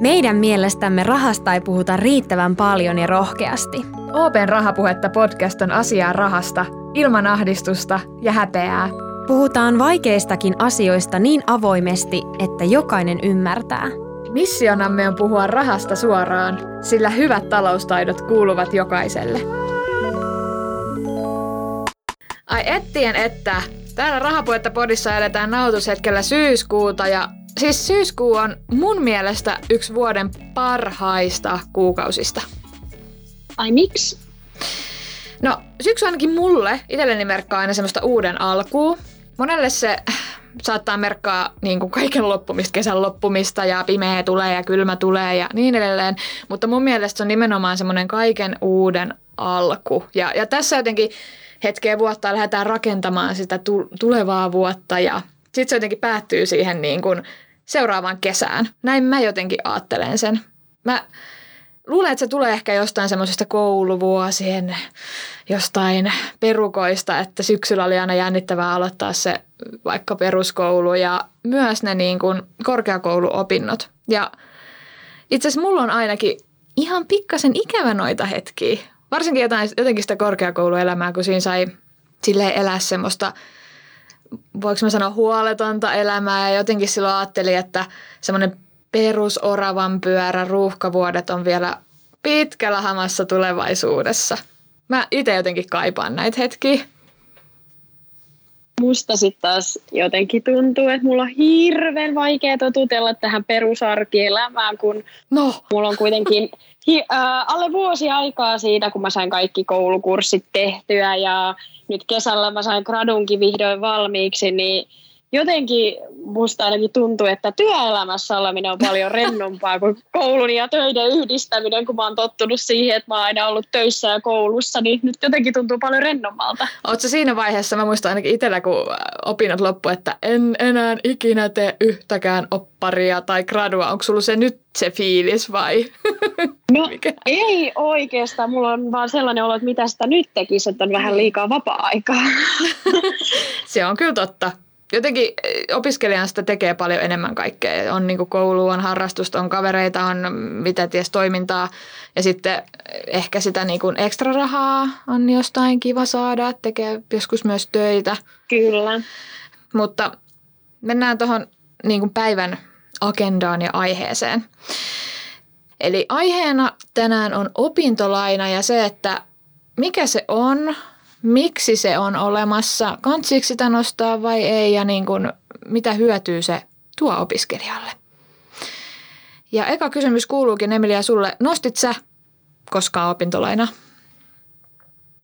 Meidän mielestämme rahasta ei puhuta riittävän paljon ja rohkeasti. Open Rahapuhetta podcast on asiaa rahasta, ilman ahdistusta ja häpeää. Puhutaan vaikeistakin asioista niin avoimesti, että jokainen ymmärtää. Missionamme on puhua rahasta suoraan, sillä hyvät taloustaidot kuuluvat jokaiselle. Ai ettien että, täällä Rahapuhetta podissa eletään nautushetkellä syyskuuta ja Siis syyskuu on mun mielestä yksi vuoden parhaista kuukausista. Ai miksi? No syksy ainakin mulle itselleni merkkaa aina semmoista uuden alkua. Monelle se saattaa merkkaa niin kuin kaiken loppumista, kesän loppumista ja pimeä tulee ja kylmä tulee ja niin edelleen. Mutta mun mielestä se on nimenomaan semmoinen kaiken uuden alku. Ja, ja tässä jotenkin hetkeä vuotta lähdetään rakentamaan sitä tulevaa vuotta ja sitten se jotenkin päättyy siihen niin kuin seuraavaan kesään. Näin mä jotenkin ajattelen sen. Mä luulen, että se tulee ehkä jostain semmoisesta kouluvuosien jostain perukoista, että syksyllä oli aina jännittävää aloittaa se vaikka peruskoulu ja myös ne niin kuin korkeakouluopinnot. Ja itse asiassa mulla on ainakin ihan pikkasen ikävä noita hetkiä. Varsinkin jotain, jotenkin sitä korkeakouluelämää, kun siinä sai silleen elää semmoista – voiko mä sanoa huoletonta elämää ja jotenkin silloin ajattelin, että semmoinen perusoravan pyörä ruuhkavuodet on vielä pitkällä hamassa tulevaisuudessa. Mä itse jotenkin kaipaan näitä hetkiä. Musta sitten taas jotenkin tuntuu, että mulla on hirveän vaikea totutella tähän perusarkielämään, kun no. mulla on kuitenkin hi, äh, alle vuosi aikaa siitä, kun mä sain kaikki koulukurssit tehtyä ja nyt kesällä mä sain gradunkin vihdoin valmiiksi, niin jotenkin musta ainakin tuntuu, että työelämässä oleminen on paljon rennompaa kuin koulun ja töiden yhdistäminen, kun mä oon tottunut siihen, että mä oon aina ollut töissä ja koulussa, niin nyt jotenkin tuntuu paljon rennommalta. Oletko siinä vaiheessa, mä muistan ainakin itsellä, kun opinnot loppu, että en enää ikinä tee yhtäkään opparia tai gradua. Onko sulla se nyt se fiilis vai? No Mikä? ei oikeastaan. Mulla on vaan sellainen olo, että mitä sitä nyt tekisi, että on vähän liikaa vapaa-aikaa. se on kyllä totta jotenkin eh, opiskelijan sitä tekee paljon enemmän kaikkea. On niin koulu, on harrastusta, on kavereita, on mitä ties toimintaa ja sitten ehkä sitä niin kuin ekstra rahaa on jostain kiva saada, tekee joskus myös töitä. Kyllä. Mutta mennään tuohon niin päivän agendaan ja aiheeseen. Eli aiheena tänään on opintolaina ja se, että mikä se on, miksi se on olemassa, kantsiko sitä nostaa vai ei ja niin kuin, mitä hyötyy se tuo opiskelijalle. Ja eka kysymys kuuluukin Emilia sulle, nostit sä koskaan opintolaina?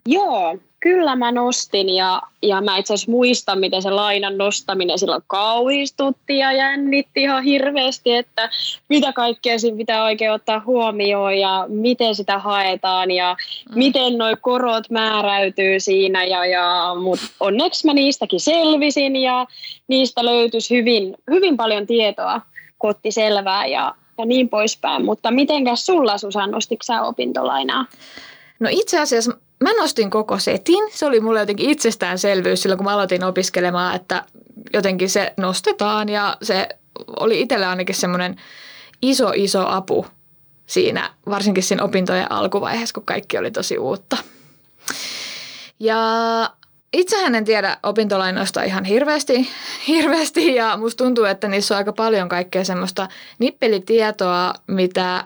Joo, Kyllä mä nostin ja, ja mä itse asiassa muistan, miten se lainan nostaminen silloin kauhistutti ja jännitti ihan hirveästi, että mitä kaikkea siinä pitää oikein ottaa huomioon ja miten sitä haetaan ja mm. miten nuo korot määräytyy siinä. Ja, ja, mutta onneksi mä niistäkin selvisin ja niistä löytyisi hyvin, hyvin paljon tietoa, kotti selvää ja, ja niin poispäin. Mutta mitenkäs sulla Susan, nostitko sä opintolainaa? No itse asiassa mä nostin koko setin. Se oli mulle jotenkin itsestäänselvyys silloin, kun mä aloitin opiskelemaan, että jotenkin se nostetaan ja se oli itselle ainakin semmoinen iso, iso apu siinä, varsinkin siinä opintojen alkuvaiheessa, kun kaikki oli tosi uutta. Ja itsehän en tiedä opintolainoista ihan hirveästi, hirveästi ja musta tuntuu, että niissä on aika paljon kaikkea semmoista nippelitietoa, mitä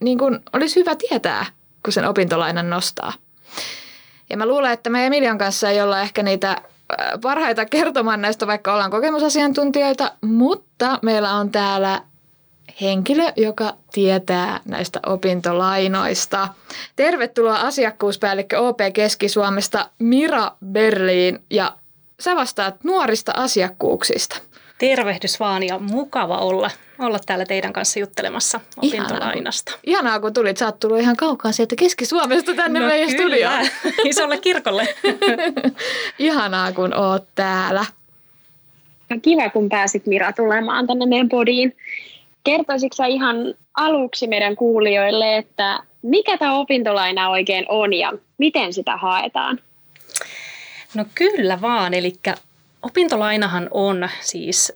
niin kuin olisi hyvä tietää, kun sen opintolainan nostaa. Ja mä luulen, että me Emilian kanssa ei olla ehkä niitä äh, parhaita kertomaan näistä, vaikka ollaan kokemusasiantuntijoita, mutta meillä on täällä henkilö, joka tietää näistä opintolainoista. Tervetuloa asiakkuuspäällikkö OP Keski-Suomesta Mira Berliin ja sä vastaat nuorista asiakkuuksista. Tervehdys vaan ja mukava olla, olla täällä teidän kanssa juttelemassa opintolainasta. Ihanaa, kun, ihanaa, kun tulit. Sä oot tullut ihan kaukaa sieltä Keski-Suomesta tänne no meidän kyllä. studioon. Isolle kirkolle. ihanaa, kun oot täällä. Ja kiva, kun pääsit Mira tulemaan tänne meidän podiin. Kertoisitko sä ihan aluksi meidän kuulijoille, että mikä tämä opintolaina oikein on ja miten sitä haetaan? No kyllä vaan, eli opintolainahan on siis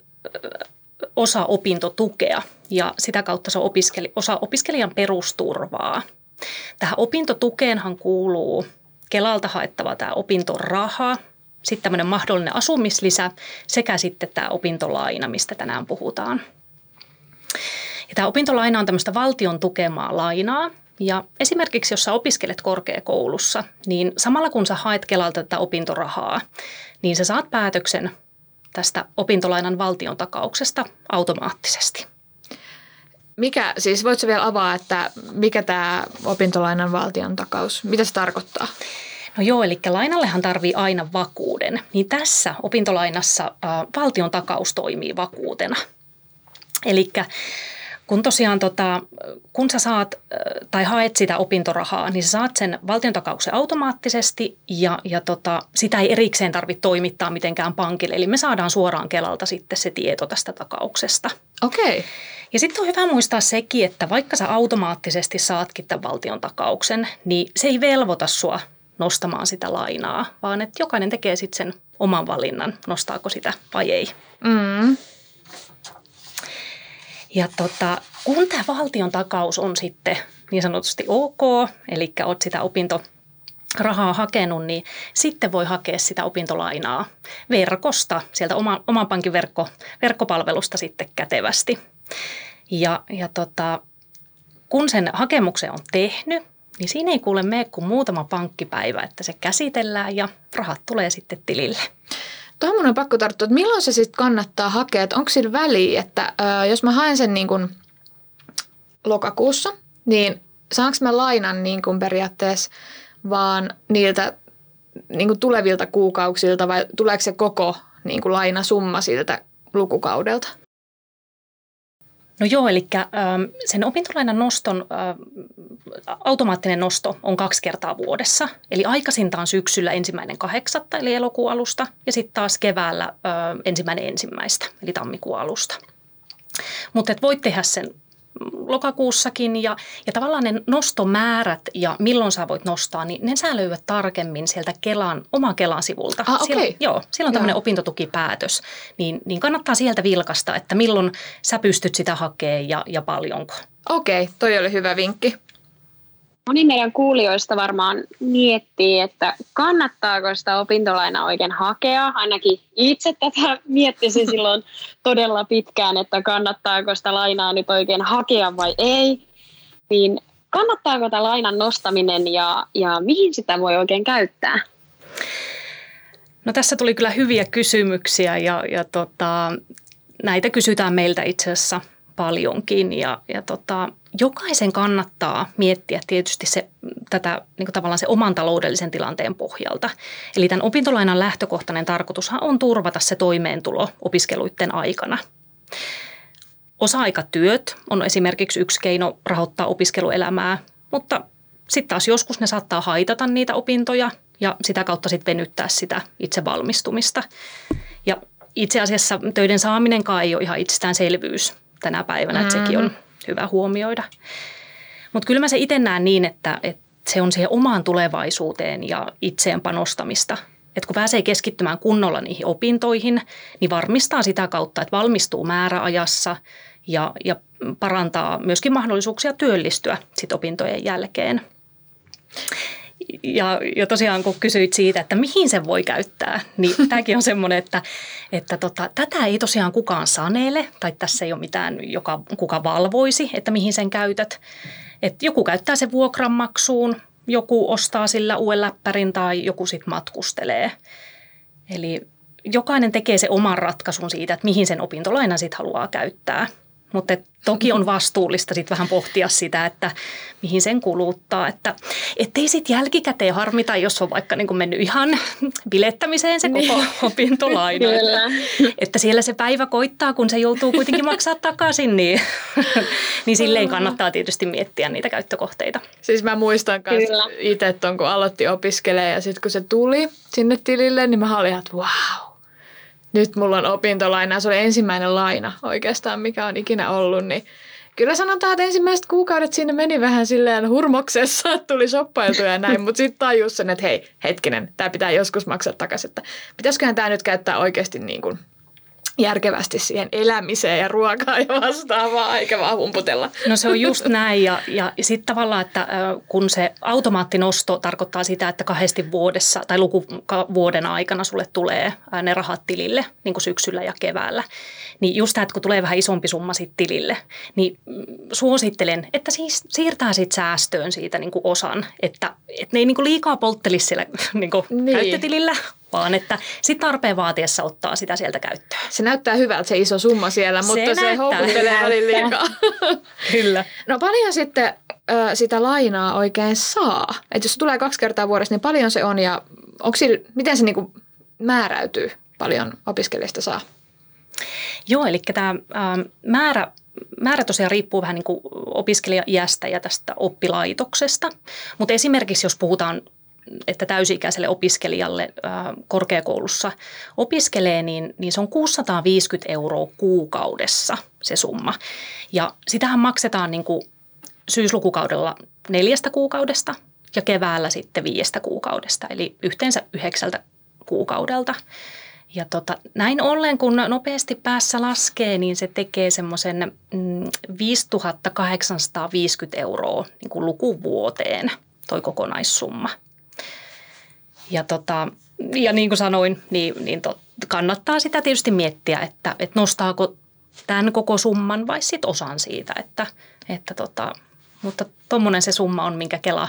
osa opintotukea ja sitä kautta se on opiskeli, osa opiskelijan perusturvaa. Tähän opintotukeenhan kuuluu Kelalta haettava tämä opintoraha, sitten tämmöinen mahdollinen asumislisä sekä sitten tämä opintolaina, mistä tänään puhutaan. Ja tämä opintolaina on tämmöistä valtion tukemaa lainaa, ja esimerkiksi jos sä opiskelet korkeakoulussa, niin samalla kun sä haet Kelalta tätä opintorahaa, niin sä saat päätöksen tästä opintolainan valtion takauksesta automaattisesti. Mikä, siis voitko vielä avaa, että mikä tämä opintolainan valtion takaus, mitä se tarkoittaa? No joo, eli lainallehan tarvii aina vakuuden. Niin tässä opintolainassa äh, valtion takaus toimii vakuutena. Eli kun tosiaan tota, kun sä saat tai haet sitä opintorahaa, niin sä saat sen valtiontakauksen automaattisesti ja, ja tota, sitä ei erikseen tarvitse toimittaa mitenkään pankille. Eli me saadaan suoraan Kelalta sitten se tieto tästä takauksesta. Okei. Okay. Ja sitten on hyvä muistaa sekin, että vaikka sä automaattisesti saatkin tämän valtion takauksen, niin se ei velvoita sua nostamaan sitä lainaa, vaan että jokainen tekee sitten sen oman valinnan, nostaako sitä vai ei. Mm. Ja tota, kun tämä valtion takaus on sitten niin sanotusti ok, eli olet sitä opinto rahaa hakenut, niin sitten voi hakea sitä opintolainaa verkosta, sieltä oma, oman pankin verkko, verkkopalvelusta sitten kätevästi. Ja, ja tota, kun sen hakemuksen on tehnyt, niin siinä ei kuule mene kuin muutama pankkipäivä, että se käsitellään ja rahat tulee sitten tilille. Tuohon on pakko tarttua, että milloin se sitten kannattaa hakea, että onko sillä väliä, että ö, jos mä haen sen niin kuin lokakuussa, niin saanko mä lainan niin kuin periaatteessa vaan niiltä niin kuin tulevilta kuukauksilta vai tuleeko se koko niin kuin lainasumma siltä lukukaudelta? No joo, eli sen opintolainan noston automaattinen nosto on kaksi kertaa vuodessa. Eli aikaisintaan syksyllä ensimmäinen kahdeksatta eli elokuun alusta ja sitten taas keväällä ensimmäinen ensimmäistä eli tammikuun alusta. Mutta voit tehdä sen lokakuussakin ja, ja tavallaan ne nostomäärät ja milloin sä voit nostaa, niin ne sä löydät tarkemmin sieltä Kelan, oma Kelan sivulta. Ah, okay. siellä, joo, siellä on tämmöinen opintotukipäätös, niin, niin kannattaa sieltä vilkasta, että milloin sä pystyt sitä hakemaan ja, ja paljonko. Okei, okay, toi oli hyvä vinkki. Moni meidän kuulijoista varmaan miettii, että kannattaako sitä opintolainaa oikein hakea. Ainakin itse tätä miettisin silloin todella pitkään, että kannattaako sitä lainaa nyt oikein hakea vai ei. Niin kannattaako tämä lainan nostaminen ja, ja mihin sitä voi oikein käyttää? No tässä tuli kyllä hyviä kysymyksiä ja, ja tota, näitä kysytään meiltä itse asiassa paljonkin ja, ja tota, jokaisen kannattaa miettiä tietysti se, tätä niin kuin tavallaan se oman taloudellisen tilanteen pohjalta. Eli tämän opintolainan lähtökohtainen tarkoitushan on turvata se toimeentulo opiskeluiden aikana. Osa-aikatyöt on esimerkiksi yksi keino rahoittaa opiskeluelämää, mutta sitten taas joskus ne saattaa haitata niitä opintoja ja sitä kautta sitten venyttää sitä itse valmistumista. Ja itse asiassa töiden saaminenkaan ei ole ihan itsestäänselvyys tänä päivänä, mm-hmm. sekin on hyvä huomioida. Mutta kyllä mä se itse näen niin, että, että se on siihen omaan tulevaisuuteen ja itseen panostamista. Että kun pääsee keskittymään kunnolla niihin opintoihin, niin varmistaa sitä kautta, että valmistuu määräajassa ja, ja parantaa myöskin mahdollisuuksia työllistyä sit opintojen jälkeen. Ja, ja tosiaan kun kysyit siitä, että mihin se voi käyttää, niin tämäkin on semmoinen, että, että tota, tätä ei tosiaan kukaan sanele tai tässä ei ole mitään, joka, kuka valvoisi, että mihin sen käytät. Et joku käyttää sen vuokranmaksuun, joku ostaa sillä uuden läppärin tai joku sitten matkustelee. Eli jokainen tekee se oman ratkaisun siitä, että mihin sen opintolainan sitten haluaa käyttää – mutta toki on vastuullista sitten vähän pohtia sitä, että mihin sen kuluttaa. Että ettei sitten jälkikäteen harmita, jos on vaikka niin mennyt ihan bilettämiseen se koko niin. opintolaina. Että, että siellä se päivä koittaa, kun se joutuu kuitenkin maksaa takaisin, niin, niin silleen kannattaa tietysti miettiä niitä käyttökohteita. Siis mä muistan myös itse, että kun aloitti opiskelemaan ja sitten kun se tuli sinne tilille, niin mä olin, että wow nyt mulla on opintolaina. Se oli ensimmäinen laina oikeastaan, mikä on ikinä ollut. Niin kyllä sanotaan, että ensimmäiset kuukaudet sinne meni vähän silleen hurmoksessa, että tuli soppailtu ja näin. Mutta sitten tajus sen, että hei, hetkinen, tämä pitää joskus maksaa takaisin. Että pitäisiköhän tämä nyt käyttää oikeasti niin kuin järkevästi siihen elämiseen ja ruokaan ja vastaavaan, eikä vaan humputella. No se on just näin ja, ja sitten tavallaan, että kun se automaattinosto tarkoittaa sitä, että kahdesti vuodessa tai lukuvuoden aikana sulle tulee ne rahat tilille niin kuin syksyllä ja keväällä, niin just tämä, että kun tulee vähän isompi summa sitten tilille, niin mm, suosittelen, että siis siirtää sitten säästöön siitä niin kuin osan, että, että ne ei niin kuin liikaa polttelisi siellä niin kuin niin. käyttötilillä, vaan että sitten tarpeen vaatiessa ottaa sitä sieltä käyttöön. Se näyttää hyvältä se iso summa siellä, mutta se, se houkuttelee välillä liikaa. Kyllä. No paljon sitten ö, sitä lainaa oikein saa? Että jos tulee kaksi kertaa vuodessa, niin paljon se on ja onko sillä, miten se niinku määräytyy, paljon opiskelijasta saa? Joo, eli tämä määrä määrä tosiaan riippuu vähän niin kuin opiskelijaiästä ja tästä oppilaitoksesta. Mutta esimerkiksi jos puhutaan että täysi-ikäiselle opiskelijalle korkeakoulussa opiskelee, niin, niin se on 650 euroa kuukaudessa se summa. Ja sitähän maksetaan niin kuin syyslukukaudella neljästä kuukaudesta ja keväällä sitten viiestä kuukaudesta, eli yhteensä yhdeksältä kuukaudelta. Ja tota, näin ollen, kun nopeasti päässä laskee, niin se tekee semmoisen mm, 5850 euroa niin kuin lukuvuoteen toi kokonaissumma. Ja, tota, ja niin kuin sanoin, niin, niin to, kannattaa sitä tietysti miettiä, että, että nostaako tämän koko summan vai sitten osan siitä. Että, että tota, mutta tuommoinen se summa on, minkä Kela,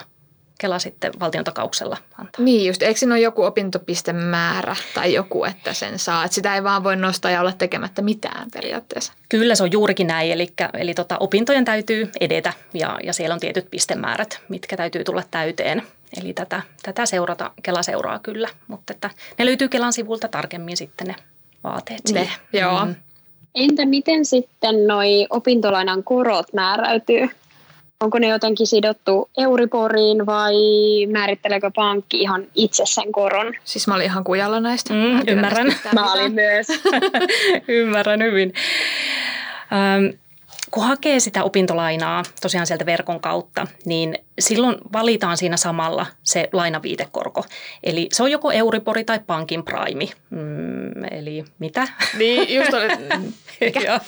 Kela sitten valtion takauksella antaa. Niin just, eikö siinä ole joku opintopistemäärä tai joku, että sen saa? Että sitä ei vaan voi nostaa ja olla tekemättä mitään periaatteessa. Kyllä se on juurikin näin, eli, eli tota, opintojen täytyy edetä ja, ja siellä on tietyt pistemäärät, mitkä täytyy tulla täyteen – Eli tätä, tätä seurata, Kela seuraa kyllä, mutta että ne löytyy Kelan sivulta tarkemmin sitten ne vaateet ne, Joo. Mm. Entä miten sitten noi opintolainan korot määräytyy? Onko ne jotenkin sidottu Euriboriin vai määritteleekö pankki ihan itse sen koron? Siis mä olin ihan kujalla näistä. Mm, ymmärrän. Mä olin myös. ymmärrän hyvin. Ähm, kun hakee sitä opintolainaa tosiaan sieltä verkon kautta, niin silloin valitaan siinä samalla se lainaviitekorko. Eli se on joko Euribori tai pankin prime. Mm, eli mitä? Niin, just Joo.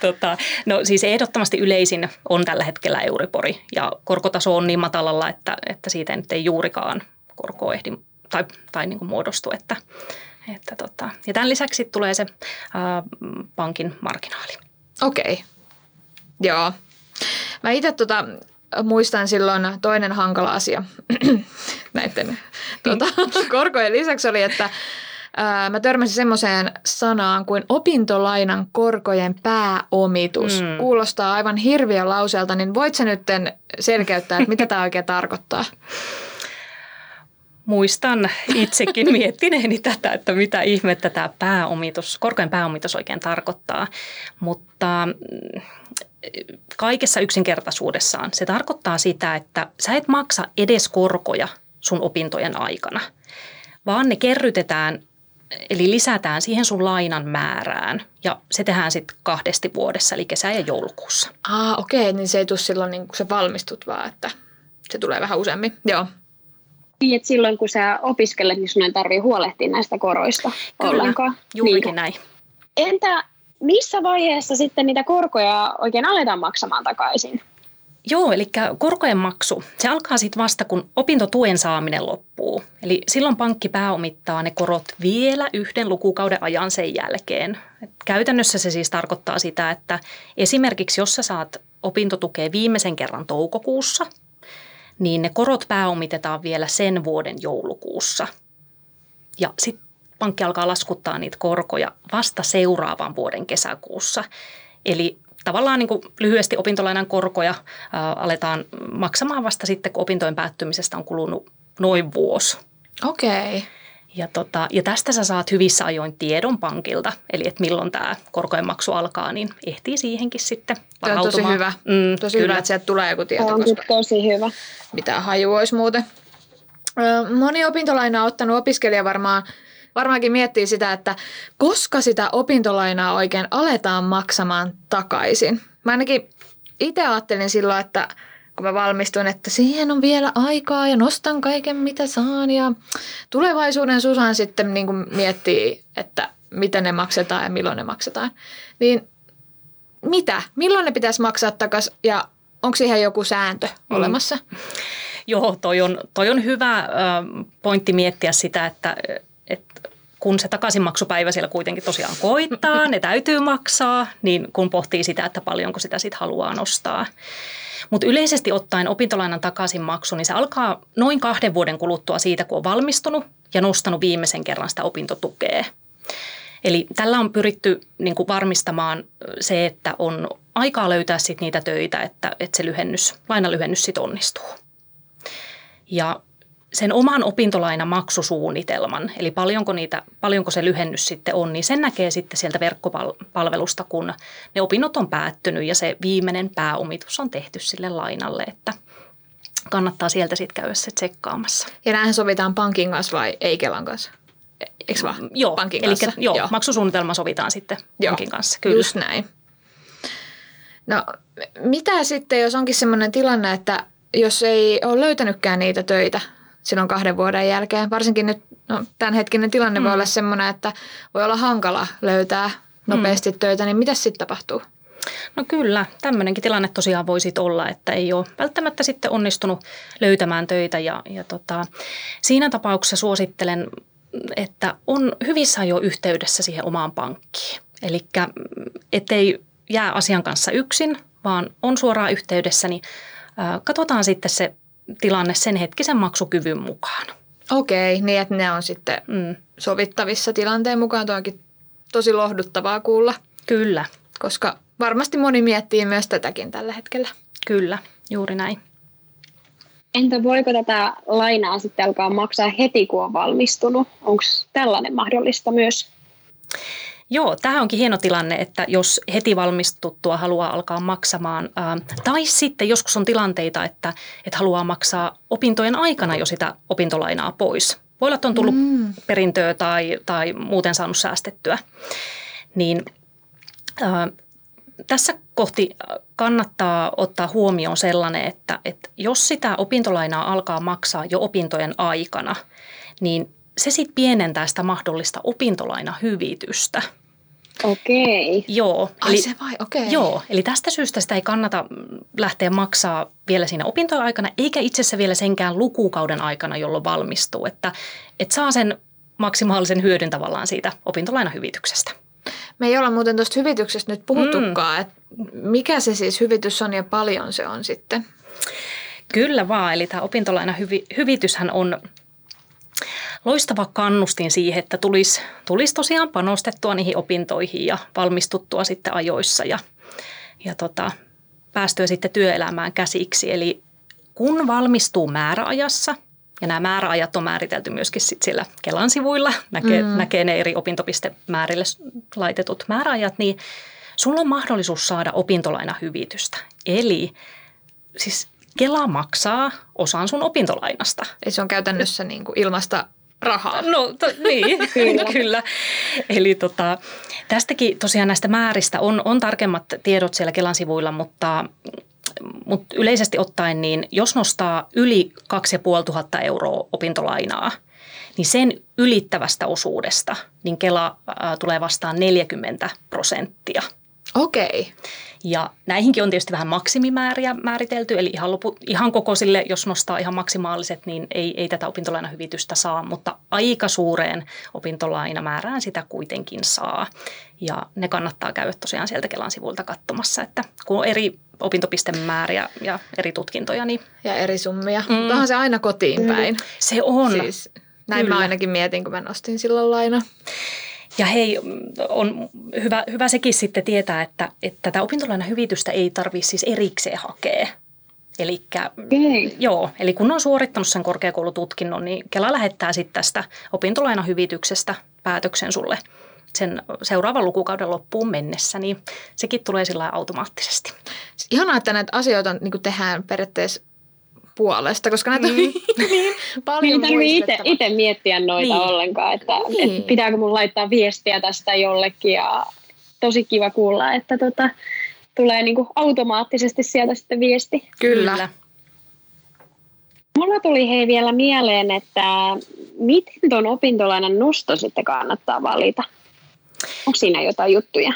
tota, no siis ehdottomasti yleisin on tällä hetkellä Euribori ja korkotaso on niin matalalla, että, että siitä nyt ei juurikaan korko ehdi tai, tai niin kuin muodostu. Että, että tota. Ja tämän lisäksi tulee se ää, pankin marginaali. Okei. Joo. Mä itse tota, muistan silloin toinen hankala asia näiden tota, korkojen lisäksi oli, että ää, mä törmäsin semmoiseen sanaan kuin opintolainan korkojen pääomitus. Mm. Kuulostaa aivan hirviön lauseelta, niin voit sä nyt selkeyttää, että mitä tämä oikein tarkoittaa? Muistan itsekin miettineeni tätä, että mitä ihmettä tämä pääomitus, korkojen pääomitus oikein tarkoittaa, mutta kaikessa yksinkertaisuudessaan se tarkoittaa sitä, että sä et maksa edes korkoja sun opintojen aikana, vaan ne kerrytetään eli lisätään siihen sun lainan määrään ja se tehdään sitten kahdesti vuodessa, eli kesä- ja joulukuussa. Ah, okei, okay, niin se ei tule silloin niin kun sä valmistut vaan, että se tulee vähän useammin. Joo. Niin, että silloin kun sä opiskelet, niin sun ei tarvitse huolehtia näistä koroista Kyllä, ollenkaan. juurikin niin. näin. Entä missä vaiheessa sitten niitä korkoja oikein aletaan maksamaan takaisin? Joo, eli korkojen maksu, se alkaa sitten vasta, kun opintotuen saaminen loppuu. Eli silloin pankki pääomittaa ne korot vielä yhden lukukauden ajan sen jälkeen. Et käytännössä se siis tarkoittaa sitä, että esimerkiksi jos sä saat opintotukea viimeisen kerran toukokuussa, niin ne korot pääomitetaan vielä sen vuoden joulukuussa. Ja sitten pankki alkaa laskuttaa niitä korkoja vasta seuraavan vuoden kesäkuussa. Eli tavallaan niin kuin lyhyesti opintolainan korkoja ää, aletaan maksamaan vasta sitten, kun opintojen päättymisestä on kulunut noin vuosi. Okei. Okay. Ja, tota, ja tästä sä saat hyvissä ajoin tiedon pankilta, eli että milloin tämä korkojen maksu alkaa, niin ehtii siihenkin sitten varautumaan. Tämä on tosi hyvä. Mm, tosi kyllä. hyvä, että sieltä tulee joku tieto. On koska tosi hyvä. Mitä haju olisi muuten. Moni opintolaina on ottanut opiskelija varmaan varmaankin miettii sitä, että koska sitä opintolainaa oikein aletaan maksamaan takaisin. Mä ainakin itse ajattelin silloin, että kun mä valmistuin, että siihen on vielä aikaa ja nostan kaiken mitä saan ja tulevaisuuden Susan sitten niin kuin miettii, että miten ne maksetaan ja milloin ne maksetaan. Niin mitä? Milloin ne pitäisi maksaa takaisin ja onko siihen joku sääntö mm. olemassa? Joo, toi on, toi on hyvä pointti miettiä sitä, että, että kun se takaisinmaksupäivä siellä kuitenkin tosiaan koittaa, ne täytyy maksaa, niin kun pohtii sitä, että paljonko sitä sitten haluaa nostaa. Mutta yleisesti ottaen opintolainan takaisinmaksu, niin se alkaa noin kahden vuoden kuluttua siitä, kun on valmistunut ja nostanut viimeisen kerran sitä opintotukea. Eli tällä on pyritty niin kuin varmistamaan se, että on aikaa löytää sit niitä töitä, että, että se lyhennys, lainalyhennys sitten onnistuu. Ja sen oman opintolainamaksusuunnitelman, eli paljonko, niitä, paljonko se lyhennys sitten on, niin sen näkee sitten sieltä verkkopalvelusta, kun ne opinnot on päättynyt ja se viimeinen pääomitus on tehty sille lainalle, että kannattaa sieltä sitten käydä se tsekkaamassa. Ja näinhän sovitaan pankin kanssa vai ei Kelan kanssa? Eikö vaan? Mm, joo, pankin eli kanssa? Joo, joo, maksusuunnitelma sovitaan sitten joo, pankin kanssa. Kyllä. Just näin. No mitä sitten, jos onkin sellainen tilanne, että jos ei ole löytänytkään niitä töitä silloin kahden vuoden jälkeen. Varsinkin nyt no, tämänhetkinen tilanne mm. voi olla sellainen, että voi olla hankala löytää nopeasti mm. töitä, niin mitä sitten tapahtuu? No kyllä, tämmöinenkin tilanne tosiaan voi sitten olla, että ei ole välttämättä sitten onnistunut löytämään töitä ja, ja tota, siinä tapauksessa suosittelen, että on hyvissä jo yhteydessä siihen omaan pankkiin. Eli ettei jää asian kanssa yksin, vaan on suoraan yhteydessä, niin katsotaan sitten se tilanne sen hetkisen maksukyvyn mukaan. Okei, niin että ne on sitten mm. sovittavissa tilanteen mukaan. Tuo onkin tosi lohduttavaa kuulla. Kyllä. Koska varmasti moni miettii myös tätäkin tällä hetkellä. Kyllä, juuri näin. Entä voiko tätä lainaa sitten alkaa maksaa heti, kun on valmistunut? Onko tällainen mahdollista myös? Joo, tämä onkin hieno tilanne, että jos heti valmistuttua haluaa alkaa maksamaan, ää, tai sitten joskus on tilanteita, että, että haluaa maksaa opintojen aikana jo sitä opintolainaa pois. Voi olla, että on tullut mm. perintöä tai, tai muuten saanut säästettyä. Niin ää, tässä kohti kannattaa ottaa huomioon sellainen, että, että jos sitä opintolainaa alkaa maksaa jo opintojen aikana, niin se sitten pienentää sitä mahdollista opintolainahyvitystä. Okei. Joo. Ai eli, se vai, okei. Joo, eli tästä syystä sitä ei kannata lähteä maksaa vielä siinä opintojen aikana, eikä itse asiassa vielä senkään lukukauden aikana, jolloin valmistuu. Että, että saa sen maksimaalisen hyödyn tavallaan siitä opintolainahyvityksestä. Me ei olla muuten tuosta hyvityksestä nyt puhuttukaan, mm. että mikä se siis hyvitys on ja paljon se on sitten? Kyllä vaan, eli tämä opintolainahyvityshän on loistava kannustin siihen, että tulisi, tulisi tosiaan panostettua niihin opintoihin ja valmistuttua sitten ajoissa ja, ja tota, päästyä sitten työelämään käsiksi. Eli kun valmistuu määräajassa, ja nämä määräajat on määritelty myöskin sit siellä Kelan sivuilla, näkee, mm. näkee ne eri opintopistemäärille laitetut määräajat, niin sulla on mahdollisuus saada opintolainahyvitystä. Eli siis Kela maksaa osan sun opintolainasta. Eli se on käytännössä niin kuin ilmasta rahaa. No to, niin, kyllä. kyllä. Eli tota, tästäkin tosiaan näistä määristä on, on tarkemmat tiedot siellä Kelan sivuilla, mutta, mutta yleisesti ottaen niin jos nostaa yli 2500 euroa opintolainaa, niin sen ylittävästä osuudesta niin Kela ää, tulee vastaan 40 prosenttia. Okei. Ja näihinkin on tietysti vähän maksimimääriä määritelty, eli ihan, lopu, ihan koko sille, jos nostaa ihan maksimaaliset, niin ei, ei tätä opintolainahyvitystä saa, mutta aika suureen opintolainamäärään sitä kuitenkin saa. Ja ne kannattaa käydä tosiaan sieltä Kelan sivulta katsomassa, että kun on eri opintopistemääriä ja eri tutkintoja. Niin... Ja eri summia. Mm. Mutta se aina kotiin päin. Se on. Siis, näin Kyllä. mä ainakin mietin, kun mä nostin silloin laina. Ja hei, on hyvä, hyvä sekin sitten tietää, että, että tätä opintolainahyvitystä ei tarvitse siis erikseen hakea. Elikkä, okay. joo, eli kun on suorittanut sen korkeakoulututkinnon, niin Kela lähettää sitten tästä opintolainahyvityksestä päätöksen sulle sen seuraavan lukukauden loppuun mennessä, niin sekin tulee sillä automaattisesti. Ihanaa, että näitä asioita niin tehdään periaatteessa puolesta, koska näitä mm. on niin paljon Niin itse miettiä noita niin. ollenkaan, että, niin. että pitääkö mun laittaa viestiä tästä jollekin ja tosi kiva kuulla, että tota, tulee niinku automaattisesti sieltä sitten viesti. Kyllä. Kyllä. Mulla tuli hei vielä mieleen, että miten tuon opintolainan nosto sitten kannattaa valita? Onko siinä jotain juttuja?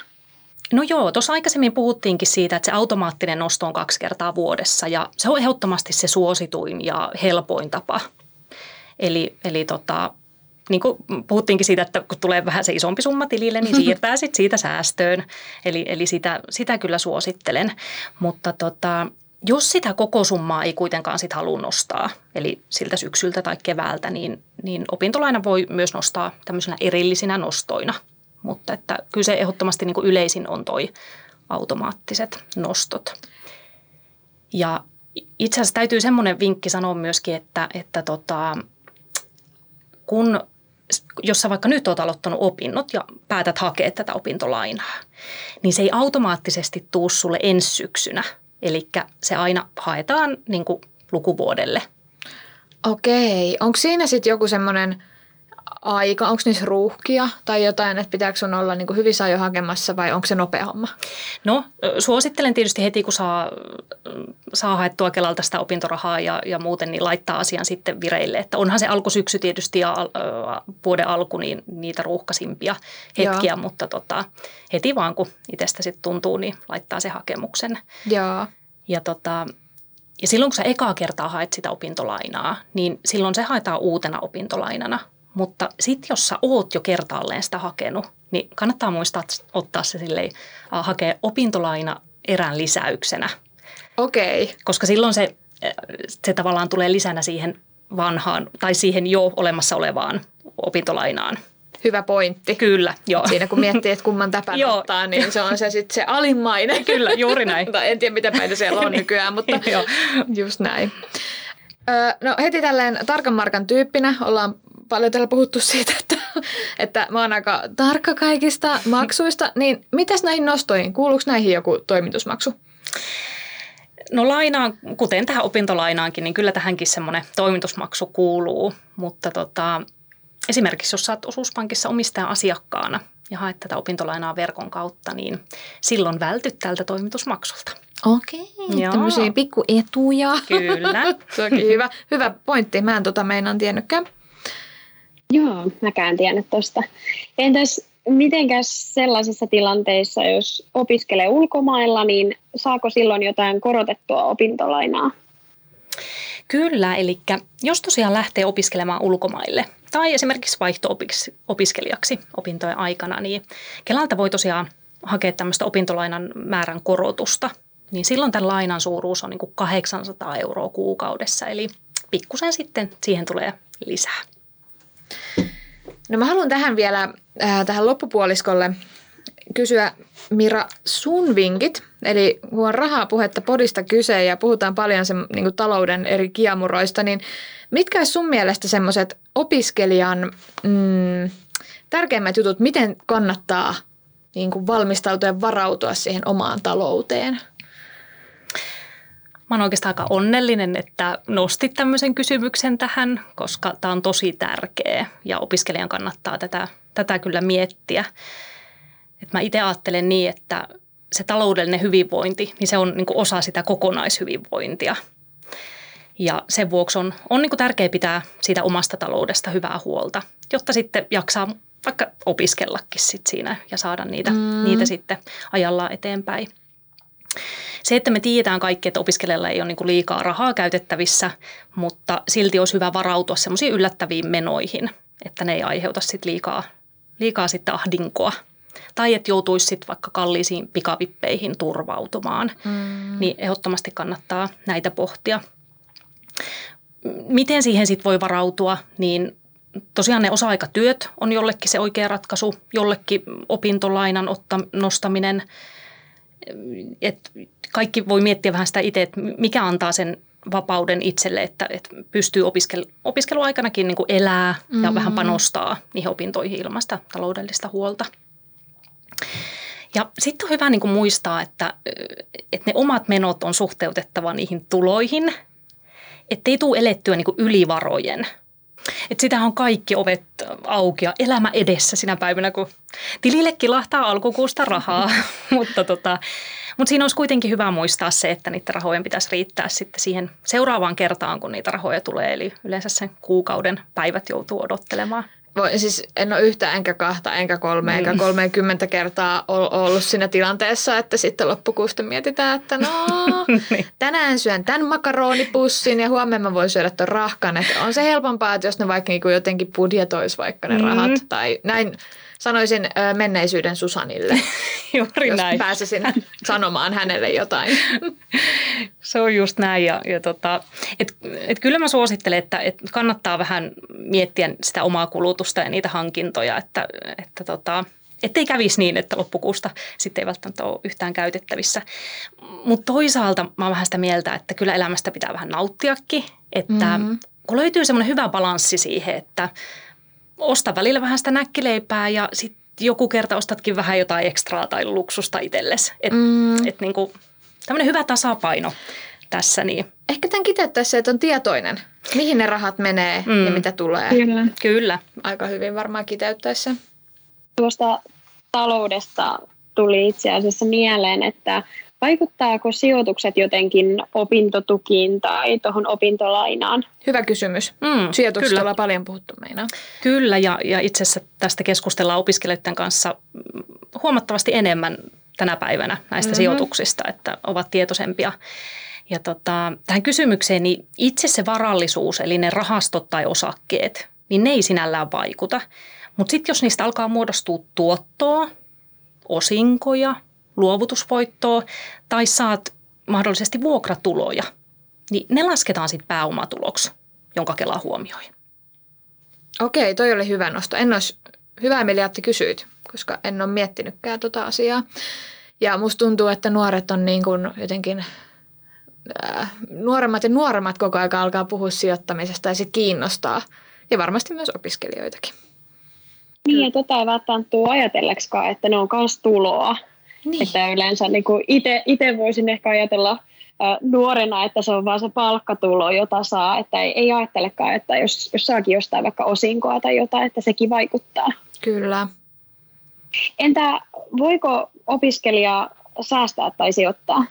No joo, tuossa aikaisemmin puhuttiinkin siitä, että se automaattinen nosto on kaksi kertaa vuodessa ja se on ehdottomasti se suosituin ja helpoin tapa. Eli, eli tota, niin kuin puhuttiinkin siitä, että kun tulee vähän se isompi summa tilille, niin siirtää sit siitä säästöön. Eli, eli sitä, sitä kyllä suosittelen. Mutta tota, jos sitä koko summaa ei kuitenkaan sit halua nostaa, eli siltä syksyltä tai keväältä, niin, niin opintolaina voi myös nostaa tämmöisenä erillisinä nostoina. Mutta että kyllä se ehdottomasti niin kuin yleisin on toi automaattiset nostot. Ja itse asiassa täytyy semmoinen vinkki sanoa myöskin, että, että tota, kun jos sä vaikka nyt oot aloittanut opinnot ja päätät hakea tätä opintolainaa, niin se ei automaattisesti tuu sulle ensi syksynä. Eli se aina haetaan niin kuin lukuvuodelle. Okei. Onko siinä sitten joku semmoinen aika? Onko niissä ruuhkia tai jotain, että pitääkö sun olla niin hyvissä ajoin hakemassa vai onko se nopea homma? No suosittelen tietysti heti, kun saa, saa haettua Kelalta sitä opintorahaa ja, ja muuten, niin laittaa asian sitten vireille. Että onhan se alkusyksy tietysti ja äh, vuoden alku niin niitä ruuhkasimpia hetkiä, Joo. mutta tota, heti vaan kun itsestä sitten tuntuu, niin laittaa se hakemuksen. Joo. Ja tota, ja silloin kun sä ekaa kertaa haet sitä opintolainaa, niin silloin se haetaan uutena opintolainana – mutta sitten jos sä oot jo kertaalleen sitä hakenut, niin kannattaa muistaa ottaa se silleen, hakea opintolaina erän lisäyksenä. Okei. Okay. Koska silloin se, se tavallaan tulee lisänä siihen vanhaan tai siihen jo olemassa olevaan opintolainaan. Hyvä pointti. Kyllä, joo. Siinä kun miettii, että kumman täpän ottaa, niin se on se sitten se alimmainen. Kyllä, juuri näin. en tiedä, mitä päitä siellä on nykyään, mutta just näin. no heti tälleen tarkan markan tyyppinä ollaan paljon täällä puhuttu siitä, että, että mä oon aika tarkka kaikista maksuista, niin mitäs näihin nostoihin? Kuuluuko näihin joku toimitusmaksu? No lainaan, kuten tähän opintolainaankin, niin kyllä tähänkin semmoinen toimitusmaksu kuuluu, mutta tota, esimerkiksi jos saat osuuspankissa omistajan asiakkaana ja haet tätä opintolainaa verkon kautta, niin silloin vältyt tältä toimitusmaksulta. Okei, Joo. tämmöisiä pikkuetuja. Kyllä. Se onkin hyvä, hyvä pointti. Mä en tota meinaan tiennytkään. Joo, mäkään tiennyt tuosta. Entäs mitenkäs sellaisissa tilanteissa, jos opiskelee ulkomailla, niin saako silloin jotain korotettua opintolainaa? Kyllä, eli jos tosiaan lähtee opiskelemaan ulkomaille tai esimerkiksi vaihto-opiskelijaksi opintojen aikana, niin Kelalta voi tosiaan hakea tämmöistä opintolainan määrän korotusta. Niin silloin tämän lainan suuruus on niin kuin 800 euroa kuukaudessa, eli pikkusen sitten siihen tulee lisää. No mä haluan tähän vielä, äh, tähän loppupuoliskolle kysyä Mira sun vinkit. Eli kun on rahaa puhetta podista kyse ja puhutaan paljon sen, niin kuin talouden eri kiemuroista, niin mitkä sun mielestä semmoiset opiskelijan mm, tärkeimmät jutut, miten kannattaa niin kuin valmistautua ja varautua siihen omaan talouteen? Mä oon oikeastaan aika onnellinen, että nostit tämmöisen kysymyksen tähän, koska tämä on tosi tärkeä ja opiskelijan kannattaa tätä, tätä kyllä miettiä. Et mä itse ajattelen niin, että se taloudellinen hyvinvointi, niin se on niin osa sitä kokonaishyvinvointia. Ja sen vuoksi on, on niin tärkeää pitää siitä omasta taloudesta hyvää huolta, jotta sitten jaksaa vaikka opiskellakin sit siinä ja saada niitä, mm. niitä sitten ajallaan eteenpäin. Se, että me tiedetään kaikki, että opiskelijalla ei ole niin liikaa rahaa käytettävissä, mutta silti olisi hyvä varautua semmoisiin yllättäviin menoihin, että ne ei aiheuta sit liikaa, liikaa sitten ahdinkoa. Tai että joutuisi sitten vaikka kalliisiin pikavippeihin turvautumaan, mm. niin ehdottomasti kannattaa näitä pohtia. Miten siihen sitten voi varautua, niin tosiaan ne osa-aikatyöt on jollekin se oikea ratkaisu, jollekin opintolainan otta, nostaminen – et kaikki voi miettiä vähän sitä itse, että mikä antaa sen vapauden itselle, että, että pystyy opiskel, opiskeluaikanakin niin kuin elää mm-hmm. ja vähän panostaa niihin opintoihin ilman sitä taloudellista huolta. Ja sitten on hyvä niin kuin muistaa, että, että ne omat menot on suhteutettava niihin tuloihin, ettei tule elettyä niin kuin ylivarojen – että sitähän on kaikki ovet auki ja elämä edessä sinä päivänä, kun tilille kilahtaa alkukuusta rahaa. mutta, tota, mutta siinä olisi kuitenkin hyvä muistaa se, että niiden rahojen pitäisi riittää sitten siihen seuraavaan kertaan, kun niitä rahoja tulee. Eli yleensä sen kuukauden päivät joutuu odottelemaan. Voi, siis en ole yhtä, enkä kahta, enkä kolme, enkä mm. kolmekymmentä kertaa ollut siinä tilanteessa, että sitten loppukuusta mietitään, että no, niin. tänään syön tämän makaronipussin ja huomenna mä voin syödä tuon rahkan. Että on se helpompaa, että jos ne vaikka niin jotenkin budjetoisi vaikka ne rahat mm. tai näin sanoisin ö, menneisyyden Susanille, Juuri jos näin. pääsisin sanomaan hänelle jotain. Se on just näin. Ja, ja tota, et, et kyllä mä suosittelen, että et kannattaa vähän miettiä sitä omaa kulutusta ja niitä hankintoja, että, että tota, ettei kävisi niin, että loppukuusta sitten ei välttämättä ole yhtään käytettävissä. Mutta toisaalta mä oon vähän sitä mieltä, että kyllä elämästä pitää vähän nauttiakin, että mm-hmm. kun löytyy semmoinen hyvä balanssi siihen, että – osta välillä vähän sitä näkkileipää ja sitten joku kerta ostatkin vähän jotain ekstraa tai luksusta itsellesi. Että mm. et niinku, tämmöinen hyvä tasapaino tässä. Niin. Ehkä tämän kiteyttäessä, että on tietoinen, mihin ne rahat menee mm. ja mitä tulee. Kyllä. Kyllä. Aika hyvin varmaan kiteyttäessä. Tuosta taloudesta tuli itse asiassa mieleen, että Vaikuttaako sijoitukset jotenkin opintotukiin tai tuohon opintolainaan? Hyvä kysymys. Mm, Sijoituksista ollaan paljon puhuttu meinaa. Kyllä, ja, ja itse asiassa tästä keskustellaan opiskelijoiden kanssa huomattavasti enemmän tänä päivänä näistä mm-hmm. sijoituksista, että ovat tietoisempia. Ja tota, tähän kysymykseen, niin itse se varallisuus, eli ne rahastot tai osakkeet, niin ne ei sinällään vaikuta. Mutta sitten jos niistä alkaa muodostua tuottoa, osinkoja – luovutusvoittoa tai saat mahdollisesti vuokratuloja, niin ne lasketaan sitten pääomatuloksi, jonka Kela huomioi. Okei, toi oli hyvä nosto. En olisi, hyvä Emilia, että kysyit, koska en ole miettinytkään tota asiaa. Ja musta tuntuu, että nuoret on niin kuin jotenkin, äh, nuoremmat ja nuoremmat koko ajan alkaa puhua sijoittamisesta ja se kiinnostaa. Ja varmasti myös opiskelijoitakin. Niin, ja tota ei välttämättä tule ajatelleksikaan, että ne on myös tuloa. Niin. Että yleensä niin itse voisin ehkä ajatella äh, nuorena, että se on vaan se palkkatulo, jota saa, että ei, ei ajattelekaan, että jos, jos saakin jostain vaikka osinkoa tai jotain, että sekin vaikuttaa. Kyllä. Entä voiko opiskelija säästää tai sijoittaa?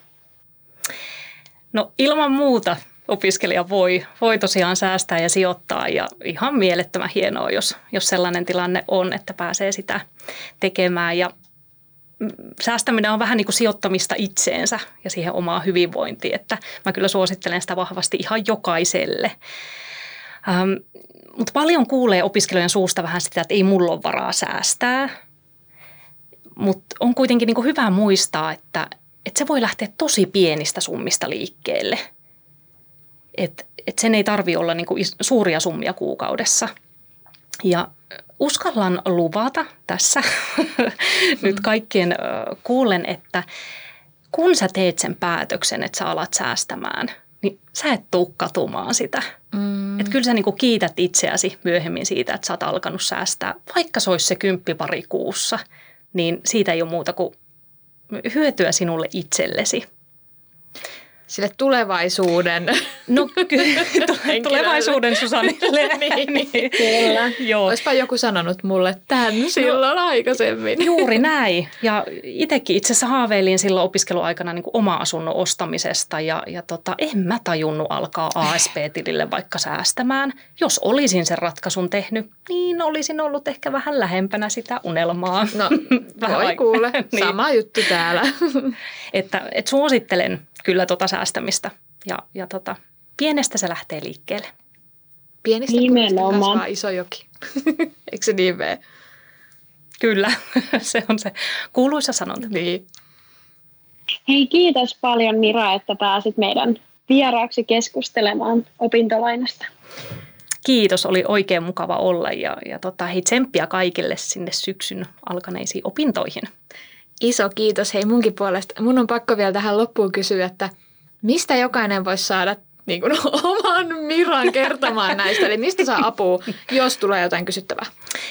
No ilman muuta opiskelija voi, voi tosiaan säästää ja sijoittaa ja ihan mielettömän hienoa, jos, jos sellainen tilanne on, että pääsee sitä tekemään. Ja säästäminen on vähän niin kuin sijoittamista itseensä ja siihen omaan hyvinvointiin, että mä kyllä suosittelen sitä vahvasti ihan jokaiselle. Ähm, mutta paljon kuulee opiskelijoiden suusta vähän sitä, että ei mulla ole varaa säästää, mutta on kuitenkin niin kuin hyvä muistaa, että, että se voi lähteä tosi pienistä summista liikkeelle. Että et sen ei tarvi olla niin kuin suuria summia kuukaudessa. Ja uskallan luvata tässä nyt kaikkien kuulen, että kun sä teet sen päätöksen, että sä alat säästämään, niin sä et tuu katumaan sitä. Mm. Että kyllä sä niinku kiität itseäsi myöhemmin siitä, että sä oot alkanut säästää. Vaikka se olisi se pari kuussa, niin siitä ei ole muuta kuin hyötyä sinulle itsellesi sille tulevaisuuden. No kyllä, tulevaisuuden Susanille. niin, niin. Kyllä. Joo. Olisipa joku sanonut mulle tämän no, silloin aikaisemmin. Juuri näin. Ja itsekin itse asiassa haaveilin silloin opiskeluaikana niin kuin oma-asunnon ostamisesta ja, ja tota, en mä tajunnut alkaa ASP-tilille vaikka säästämään. Jos olisin sen ratkaisun tehnyt, niin olisin ollut ehkä vähän lähempänä sitä unelmaa. No, vähän voi kuule, niin. sama juttu täällä. että, et suosittelen kyllä tota säästämistä ja, ja tota, pienestä se lähtee liikkeelle. Pienestä kasvaa iso joki. Eikö se niin mene? Kyllä, se on se kuuluisa sanonta. Niin. Hei, kiitos paljon Mira, että pääsit meidän vieraaksi keskustelemaan opintolainasta. Kiitos, oli oikein mukava olla ja, ja tota, hei tsemppiä kaikille sinne syksyn alkaneisiin opintoihin. Iso kiitos hei munkin puolesta. Mun on pakko vielä tähän loppuun kysyä, että mistä jokainen voisi saada niin kuin, oman Miran kertomaan näistä? Eli mistä saa apua, jos tulee jotain kysyttävää?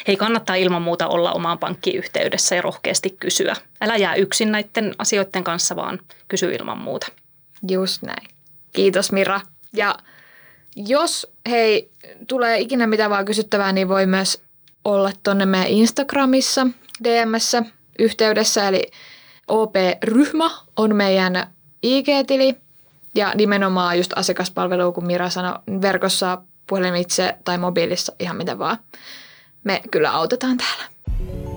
Hei, kannattaa ilman muuta olla omaan pankkiin yhteydessä ja rohkeasti kysyä. Älä jää yksin näiden asioiden kanssa, vaan kysy ilman muuta. Just näin. Kiitos Mira. Ja jos hei, tulee ikinä mitä vaan kysyttävää, niin voi myös olla tuonne meidän Instagramissa, DMssä yhteydessä, eli OP-ryhmä on meidän IG-tili ja nimenomaan just asiakaspalvelu, kun Mira sanoi, verkossa, puhelimitse tai mobiilissa, ihan mitä vaan. me kyllä autetaan täällä.